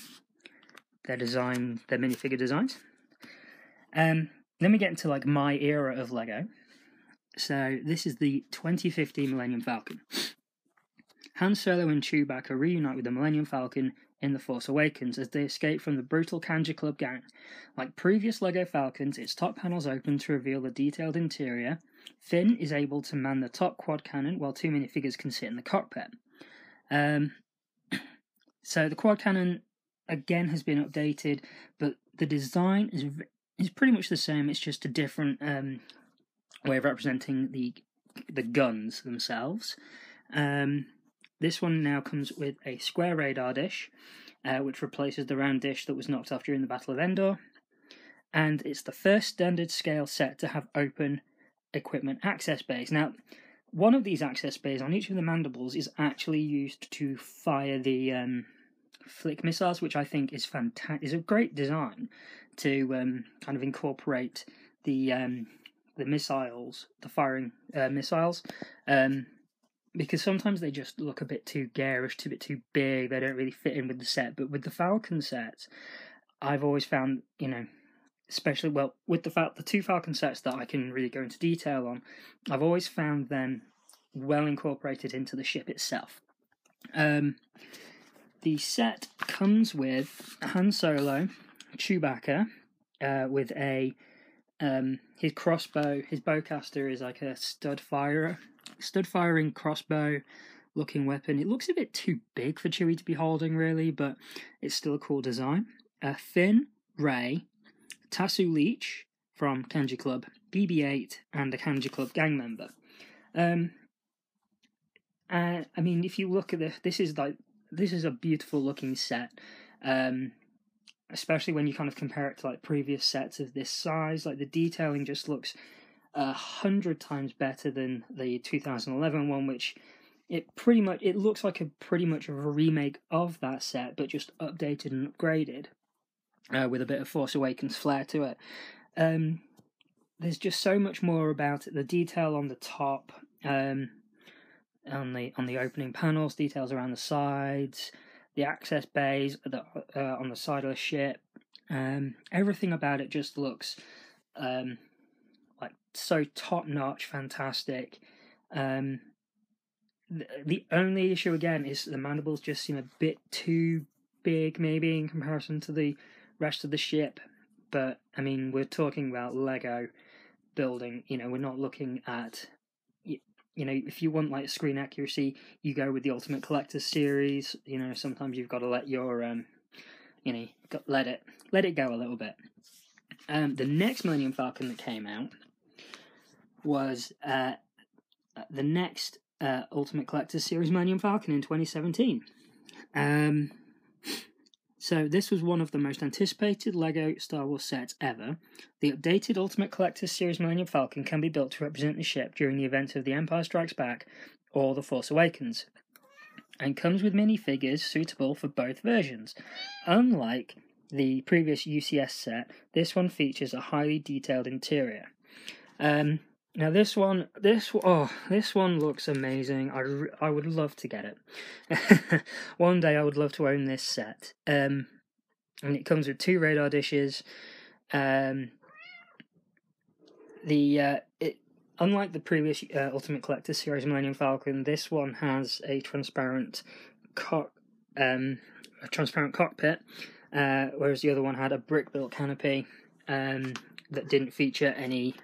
their design, their minifigure designs. Um, then we get into like my era of Lego. So this is the 2015 Millennium Falcon. Han Solo and Chewbacca reunite with the Millennium Falcon in The Force Awakens as they escape from the brutal Kanjiklub gang. Like previous LEGO Falcons, its top panels open to reveal the detailed interior. Finn is able to man the top quad cannon while two minifigures can sit in the cockpit. Um, so the quad cannon again has been updated, but the design is is pretty much the same. It's just a different um, way of representing the the guns themselves. Um, this one now comes with a square radar dish, uh, which replaces the round dish that was knocked off during the Battle of Endor. And it's the first standard scale set to have open equipment access bays. Now, one of these access bays on each of the mandibles is actually used to fire the um, flick missiles, which I think is fantastic. Is a great design to um, kind of incorporate the um, the missiles, the firing uh, missiles, um, because sometimes they just look a bit too garish, too bit too big. They don't really fit in with the set. But with the Falcon set, I've always found, you know, especially well with the fact the two Falcon sets that I can really go into detail on, I've always found them well incorporated into the ship itself. Um, the set comes with Han Solo, Chewbacca, uh, with a um, his crossbow. His bowcaster is like a stud firer, stud firing crossbow looking weapon. It looks a bit too big for Chewie to be holding, really, but it's still a cool design. Uh, Finn, Rey, Tasu Leech from Kanjiklub, BB-8, and a Kanjiklub gang member. Um, uh, I mean, if you look at this, this is like this is a beautiful looking set. Um, especially when you kind of compare it to like previous sets of this size. Like the detailing just looks a hundred times better than the 2011 one, which it pretty much it looks like a pretty much of a remake of that set, but just updated and upgraded uh, with a bit of Force Awakens flair to it. Um, there's just so much more about it. The detail on the top, um, on the on the opening panels, details around the sides, the access bays the, uh, on the side of the ship. Um, everything about it just looks um, like so top notch, fantastic. Um, the, the only issue again is the mandibles just seem a bit too big, maybe in comparison to the rest of the ship. But I mean, we're talking about Lego building. You know, we're not looking at you know, if you want like screen accuracy, you go with the Ultimate Collector series. You know, sometimes you've got to let your, um, you know, let it let it go a little bit. Um, the next Millennium Falcon that came out was uh, the next uh, Ultimate Collector series Millennium Falcon in 2017. Um, so this was one of the most anticipated LEGO Star Wars sets ever. The updated Ultimate Collector's Series Millennium Falcon can be built to represent the ship during the events of The Empire Strikes Back or The Force Awakens, and comes with minifigures suitable for both versions. Unlike the previous UCS set, this one features a highly detailed interior. Um, now this one, this oh, this one looks amazing. I, I would love to get it. one day I would love to own this set. Um, and it comes with two radar dishes. Um, the uh, it unlike the previous uh, Ultimate Collector series Millennium Falcon, this one has a transparent cock, um, a transparent cockpit, uh, whereas the other one had a brick built canopy um, that didn't feature any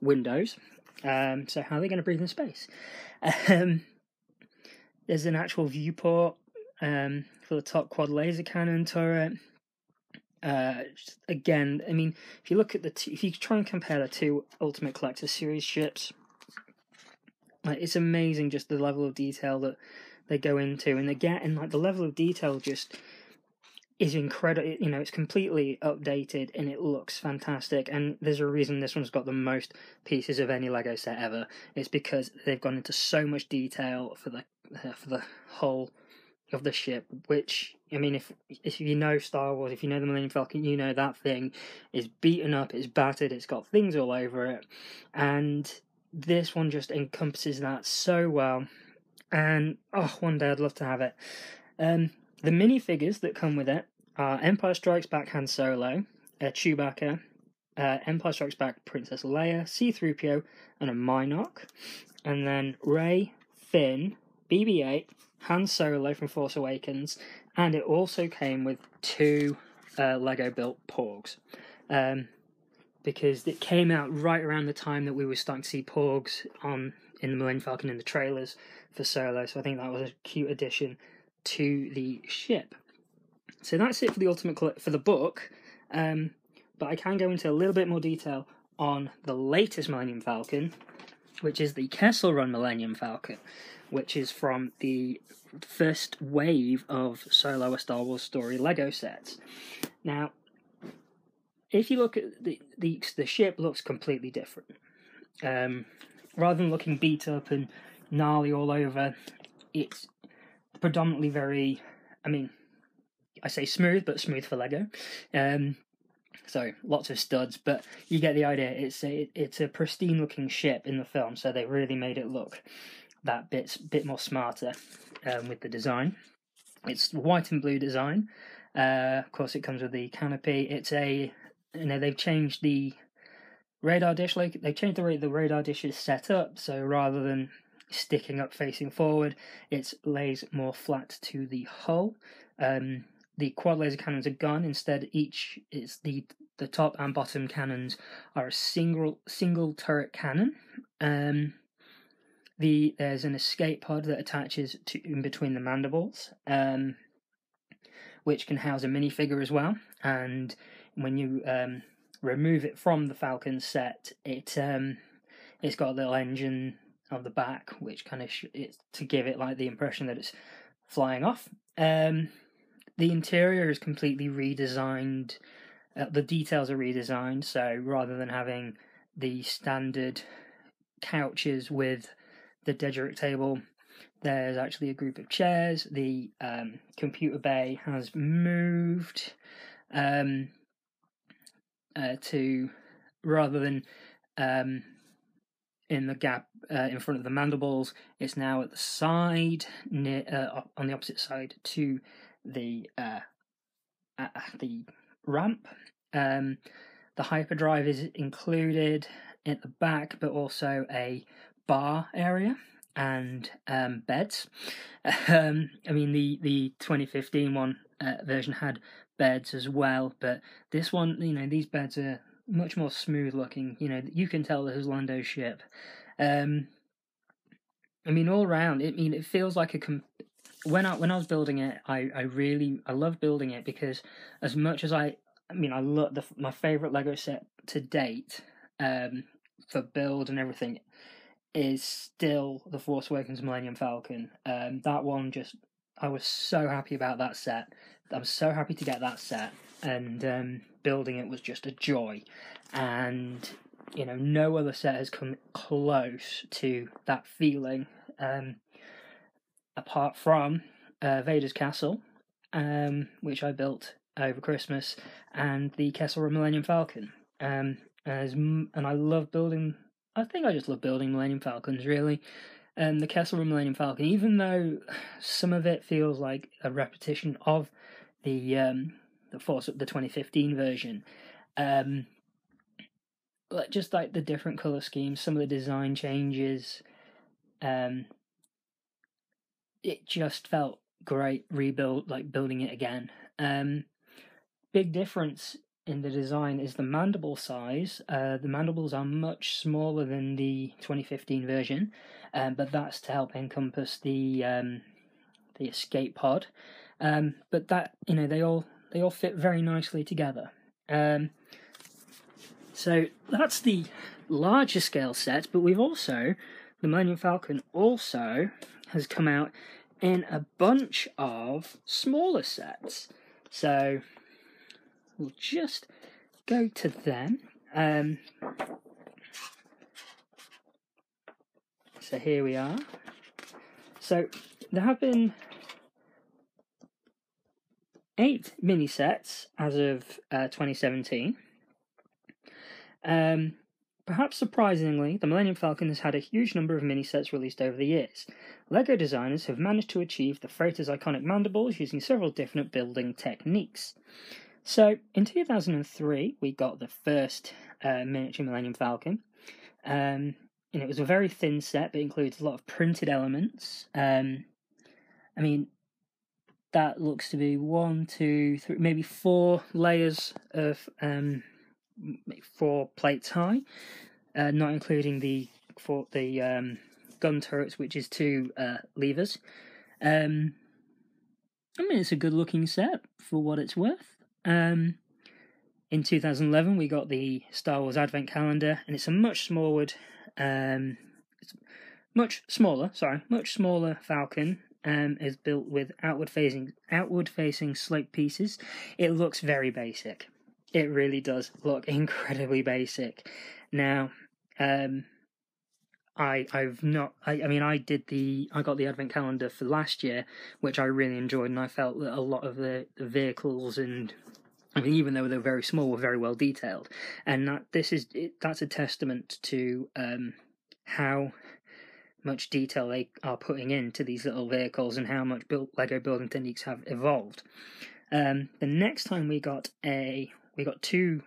windows. Um, so how are they going to breathe in space? Um, there's an actual viewport um, for the top quad laser cannon turret. Uh, again, I mean, if you look at the if you try and compare the two Ultimate Collector Series ships, like it's amazing just the level of detail that they go into, and again, and like the level of detail just is incredible. You know, it's completely updated and it looks fantastic. And there's a reason this one's got the most pieces of any Lego set ever. It's because they've gone into so much detail for the uh, for the whole of the ship. Which I mean, if if you know Star Wars, if you know the Millennium Falcon, you know that thing is beaten up, it's battered, it's got things all over it, and this one just encompasses that so well. And oh, one day I'd love to have it. Um, the minifigures that come with it are Empire Strikes Back Han Solo, uh, Chewbacca, uh, Empire Strikes Back Princess Leia, C3PO, and a Mynock. And then Rey, Finn, BB 8, Han Solo from Force Awakens, and it also came with two uh, Lego built Porgs. Um, because it came out right around the time that we were starting to see Porgs on in the Millennium Falcon in the trailers for Solo, so I think that was a cute addition to the ship. So that's it for the ultimate for the book. Um, but I can go into a little bit more detail on the latest Millennium Falcon, which is the Kessel Run Millennium Falcon, which is from the first wave of Solo a Star Wars Story Lego sets. Now, if you look at the the, the ship looks completely different. Um, rather than looking beat up and gnarly all over, it's predominantly very. I mean, I say smooth, but smooth for Lego. Um, so lots of studs, but you get the idea. It's a it's a pristine looking ship in the film, so they really made it look that bit bit more smarter um, with the design. It's white and blue design. Uh, of course, it comes with the canopy. It's a you know they've changed the radar dish like they changed the way the radar dish is set up. So rather than sticking up facing forward, it lays more flat to the hull. Um, the quad laser cannons are gone. Instead, each is the the top and bottom cannons are a single single turret cannon. Um, the there's an escape pod that attaches to in between the mandibles, um, which can house a minifigure as well. And when you um, remove it from the Falcon set, it um, it's got a little engine on the back, which kind of sh- it's to give it like the impression that it's flying off. Um, the interior is completely redesigned. Uh, the details are redesigned, so rather than having the standard couches with the dejarik table, there's actually a group of chairs. The um, computer bay has moved um, uh, to rather than um, in the gap uh, in front of the mandibles, it's now at the side near uh, on the opposite side to the uh, uh, the ramp. Um, the hyperdrive is included at the back, but also a bar area and um, beds. Um, I mean, the the 2015 one uh, version had beds as well, but this one, you know, these beds are much more smooth looking. You know, you can tell this is Lando's ship. Um, I mean, all around, I mean it feels like a com- when I when I was building it, I I really I love building it because as much as I I mean I love the my favorite Lego set to date um, for build and everything is still the Force Awakens Millennium Falcon. Um, that one just I was so happy about that set. I'm so happy to get that set, and um, building it was just a joy. And you know, no other set has come close to that feeling. Um, apart from uh, Vader's Castle, um, which I built over Christmas, and the Kessel Millennium Falcon. Um, as and I love building. I think I just love building Millennium Falcons. Really, and um, the Kessel Millennium Falcon, even though some of it feels like a repetition of the um, the Force the 2015 version. Um, just like the different color schemes, some of the design changes, um, it just felt great rebuild like building it again. Um big difference in the design is the mandible size. Uh the mandibles are much smaller than the 2015 version um, but that's to help encompass the um the escape pod. Um but that you know they all they all fit very nicely together. Um so that's the larger scale set but we've also the Millennium Falcon also has come out in a bunch of smaller sets. So we'll just go to them. Um, so here we are. So there have been eight mini sets as of uh, 2017. Um, perhaps surprisingly, the Millennium Falcon has had a huge number of mini sets released over the years. LEGO designers have managed to achieve the freighter's iconic mandibles using several different building techniques. So, in 2003, we got the first uh, miniature Millennium Falcon. Um, and it was a very thin set, but includes a lot of printed elements. Um, I mean, that looks to be one, two, three, maybe four layers of um, four plates high, uh, not including the for the um, gun turrets, which is two uh, levers. Um, I mean, it's a good looking set for what it's worth. Um, in 2011, we got the Star Wars Advent Calendar, and it's a much smaller, um, much smaller, sorry, much smaller Falcon. Um, is built with outward facing outward facing slope pieces. It looks very basic. It really does look incredibly basic. Now, um, I I've not I, I mean I did the I got the advent calendar for last year, which I really enjoyed, and I felt that a lot of the, the vehicles and I mean, even though they're very small, were very well detailed, and that this is that's a testament to um, how much detail they are putting into these little vehicles and how much build, Lego building techniques have evolved. Um, the next time we got a we got two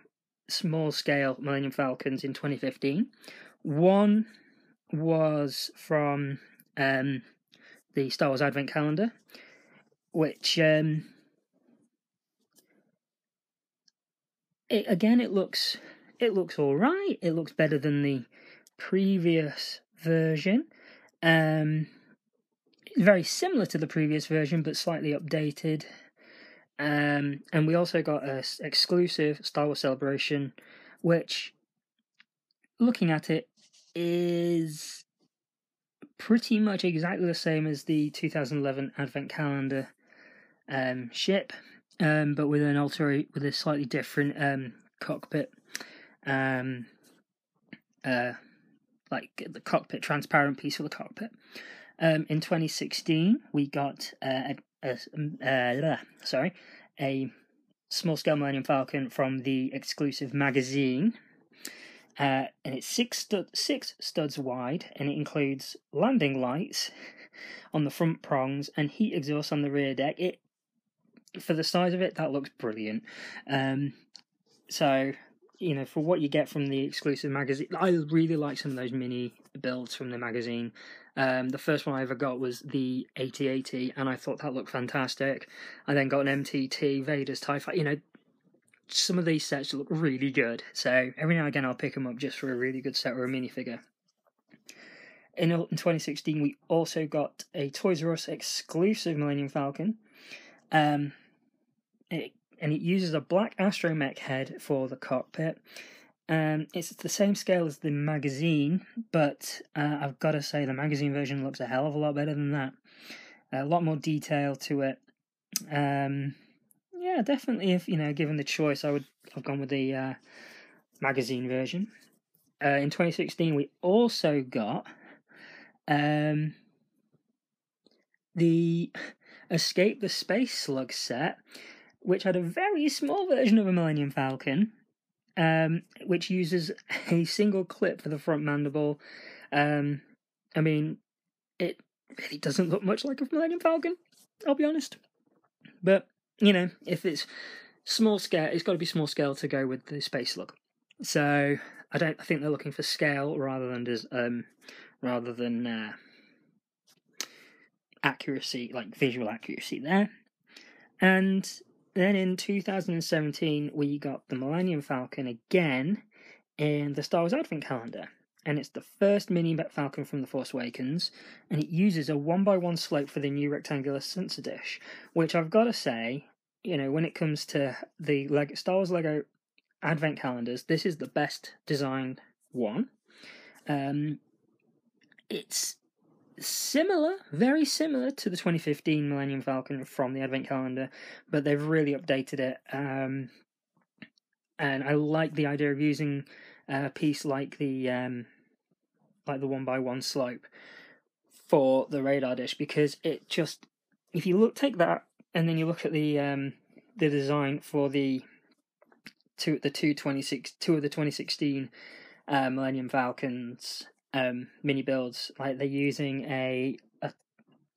small scale Millennium Falcons in 2015. One was from um, the Star Wars Advent Calendar, which um, it, again it looks it looks all right. It looks better than the previous version. Um, very similar to the previous version, but slightly updated. Um, and we also got a exclusive Star Wars Celebration, which, looking at it, is pretty much exactly the same as the 2011 Advent Calendar um, ship, um, but with an alter with a slightly different um, cockpit, um, uh, like the cockpit transparent piece of the cockpit. Um, in 2016, we got uh, a, a uh, sorry a small scale Millennium Falcon from the exclusive magazine. Uh, and it's six stud- six studs wide, and it includes landing lights on the front prongs and heat exhaust on the rear deck. It for the size of it, that looks brilliant. Um, so you know, for what you get from the exclusive magazine, I really like some of those mini builds from the magazine. Um, the first one I ever got was the AT-AT, and I thought that looked fantastic. I then got an MTT, Vader's TIE Fighter. You know, some of these sets look really good. So every now and again, I'll pick them up just for a really good set or a minifigure. In, in 2016, we also got a Toys R Us exclusive Millennium Falcon. Um, it, and it uses a black astromech head for the cockpit. Um, it's the same scale as the magazine, but uh, I've got to say the magazine version looks a hell of a lot better than that. A lot more detail to it. Um, yeah, definitely. If you know, given the choice, I would have gone with the uh, magazine version. Uh, in 2016, we also got um, the Escape the Space Slug set, which had a very small version of a Millennium Falcon, um, which uses a single clip for the front mandible. Um, I mean, it really doesn't look much like a Millennium Falcon, I'll be honest. But, you know, if it's small scale, it's got to be small scale to go with the space look. So, I don't I think they're looking for scale rather than des, um, rather than uh, accuracy, like visual accuracy there. And then in 2017, we got the Millennium Falcon again in the Star Wars Advent Calendar. And it's the first mini Falcon from The Force Awakens, and it uses a one by one slope for the new rectangular sensor dish, which I've got to say, you know, when it comes to the Lego, Star Wars Lego Advent calendars, this is the best designed one. Um, it's similar, very similar to the 2015 Millennium Falcon from the Advent Calendar, but they've really updated it. Um, and I like the idea of using a piece like the um, like the one by one slope for the radar dish because it just if you look take that and then you look at the um, the design for the two the two twenty six two of the twenty sixteen uh, Millennium Falcons um, mini builds. Like they're using a, a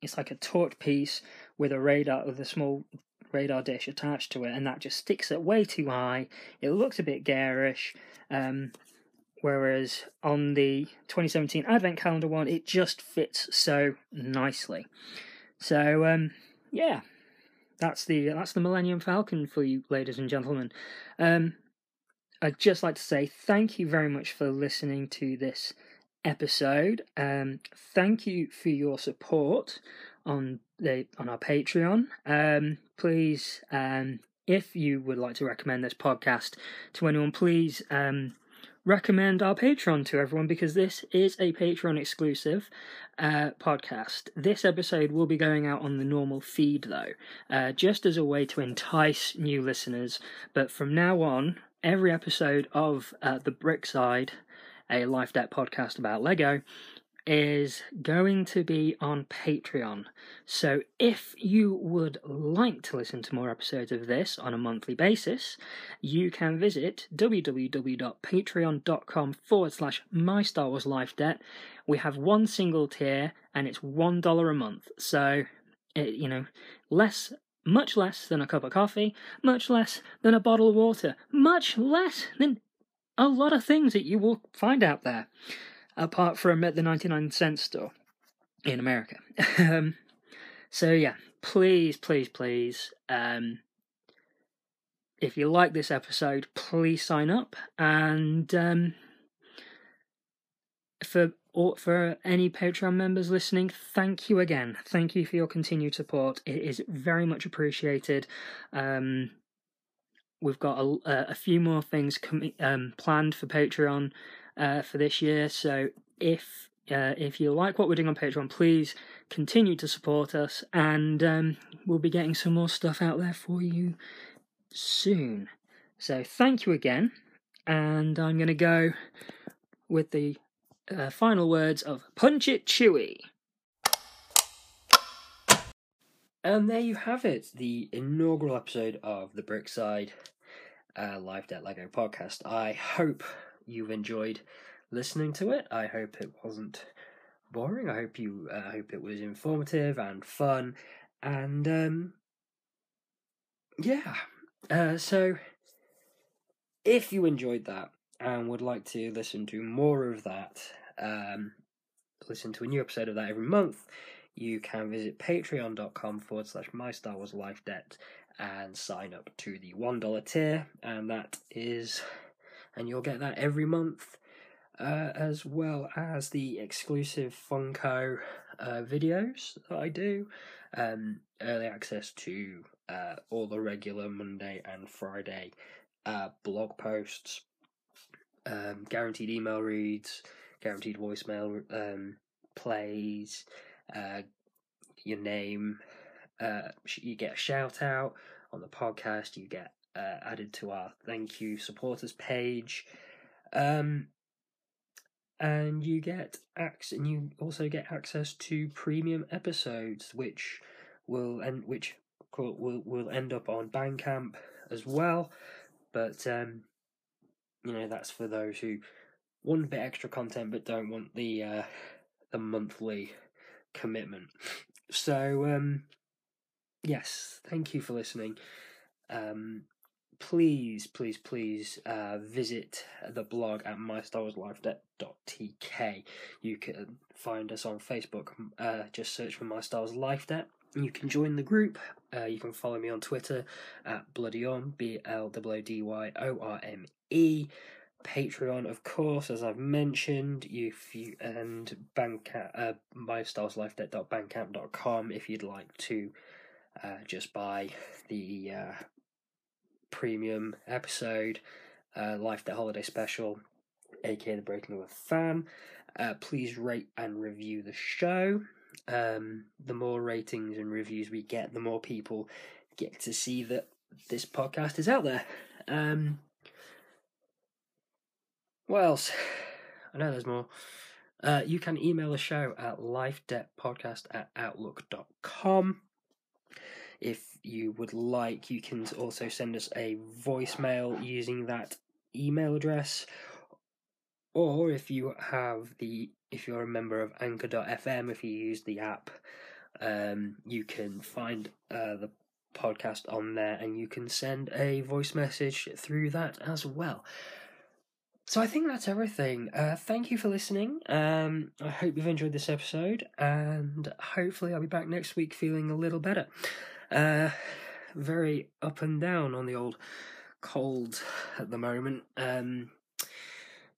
it's like a torque piece with a radar with a small radar dish attached to it and that just sticks it way too high. It looks a bit garish um, whereas on the 2017 advent calendar one it just fits so nicely. So um, yeah that's the that's the millennium falcon for you ladies and gentlemen. Um, i'd just like to say thank you very much for listening to this episode um, thank you for your support on the on our patreon um, please um, if you would like to recommend this podcast to anyone please um, recommend our Patreon to everyone because this is a Patreon exclusive uh, podcast. This episode will be going out on the normal feed though, uh, just as a way to entice new listeners. But from now on, every episode of uh, The Brickside, a Life Debt podcast about Lego, is going to be on Patreon. So if you would like to listen to more episodes of this on a monthly basis, you can visit www.patreon.com forward slash my Star Wars Life Debt. We have one single tier and it's one dollar a month. So it, you know, less much less than a cup of coffee, much less than a bottle of water, much less than a lot of things that you will find out there apart from at the 99 cent store in America. um, so, yeah, please, please, please, um, if you like this episode, please sign up. And um, for for any Patreon members listening, thank you again. Thank you for your continued support. It is very much appreciated. Um, we've got a, a few more things com- um, planned for Patreon uh, for this year. So if uh, if you like what we're doing on Patreon, please continue to support us, and um, we'll be getting some more stuff out there for you soon. So thank you again, and I'm going to go with the uh, final words of Punch It Chewie. And there you have it, the inaugural episode of the Brickside uh, Life Debt Lego podcast. I hope you've enjoyed listening to it. I hope it wasn't boring. I hope you uh, I hope it was informative and fun and um yeah. Uh, so if you enjoyed that and would like to listen to more of that, um, listen to a new episode of that every month, you can visit patreon.com forward slash my Star Wars life debt and sign up to the $1 tier, and that is and you'll get that every month, uh, as well as the exclusive Funko uh, videos that I do, um, early access to uh, all the regular Monday and Friday uh, blog posts, um, guaranteed email reads, guaranteed voicemail um, plays, uh, your name, uh, you get a shout out on the podcast, you get uh, added to our thank you supporters page. Um, and you get access, and you also get access to premium episodes, which will and which will will end up on Bandcamp as well. But um, you know that's for those who want a bit extra content but don't want the uh, the monthly commitment. So um, yes, thank you for listening. Um, please, please, please uh, visit the blog at mystarwarslifedebt.tk. You can find us on Facebook. Uh, just search for My Star Wars Life Debt. You can join the group. Uh, you can follow me on Twitter at Bloodyorme, B L W D Y O R M E. Patreon, of course, as I've mentioned, if you and bank uh, mystarwarslifedebt.bandcamp.com if you'd like to uh, just buy the uh, premium episode, uh, Life Debt Holiday Special, aka The Breaking of a Fan. Uh, please rate and review the show. Um, the more ratings and reviews we get, the more people get to see that this podcast is out there. Um, what else? I know there's more. Uh, you can email the show at lifedebtpodcast at outlook.com. If you would like, you can also send us a voicemail using that email address. Or if you have the, if you're a member of Anchor.fm, if you use the app, um, you can find uh, the podcast on there and you can send a voice message through that as well. So I think that's everything. Uh, thank you for listening. Um, I hope you've enjoyed this episode, and hopefully I'll be back next week feeling a little better. Uh, very up and down on the old cold at the moment. Um,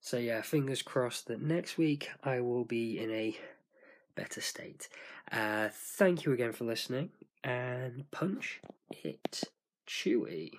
so yeah, fingers crossed that next week I will be in a better state. Uh, thank you again for listening, and punch it Chewie.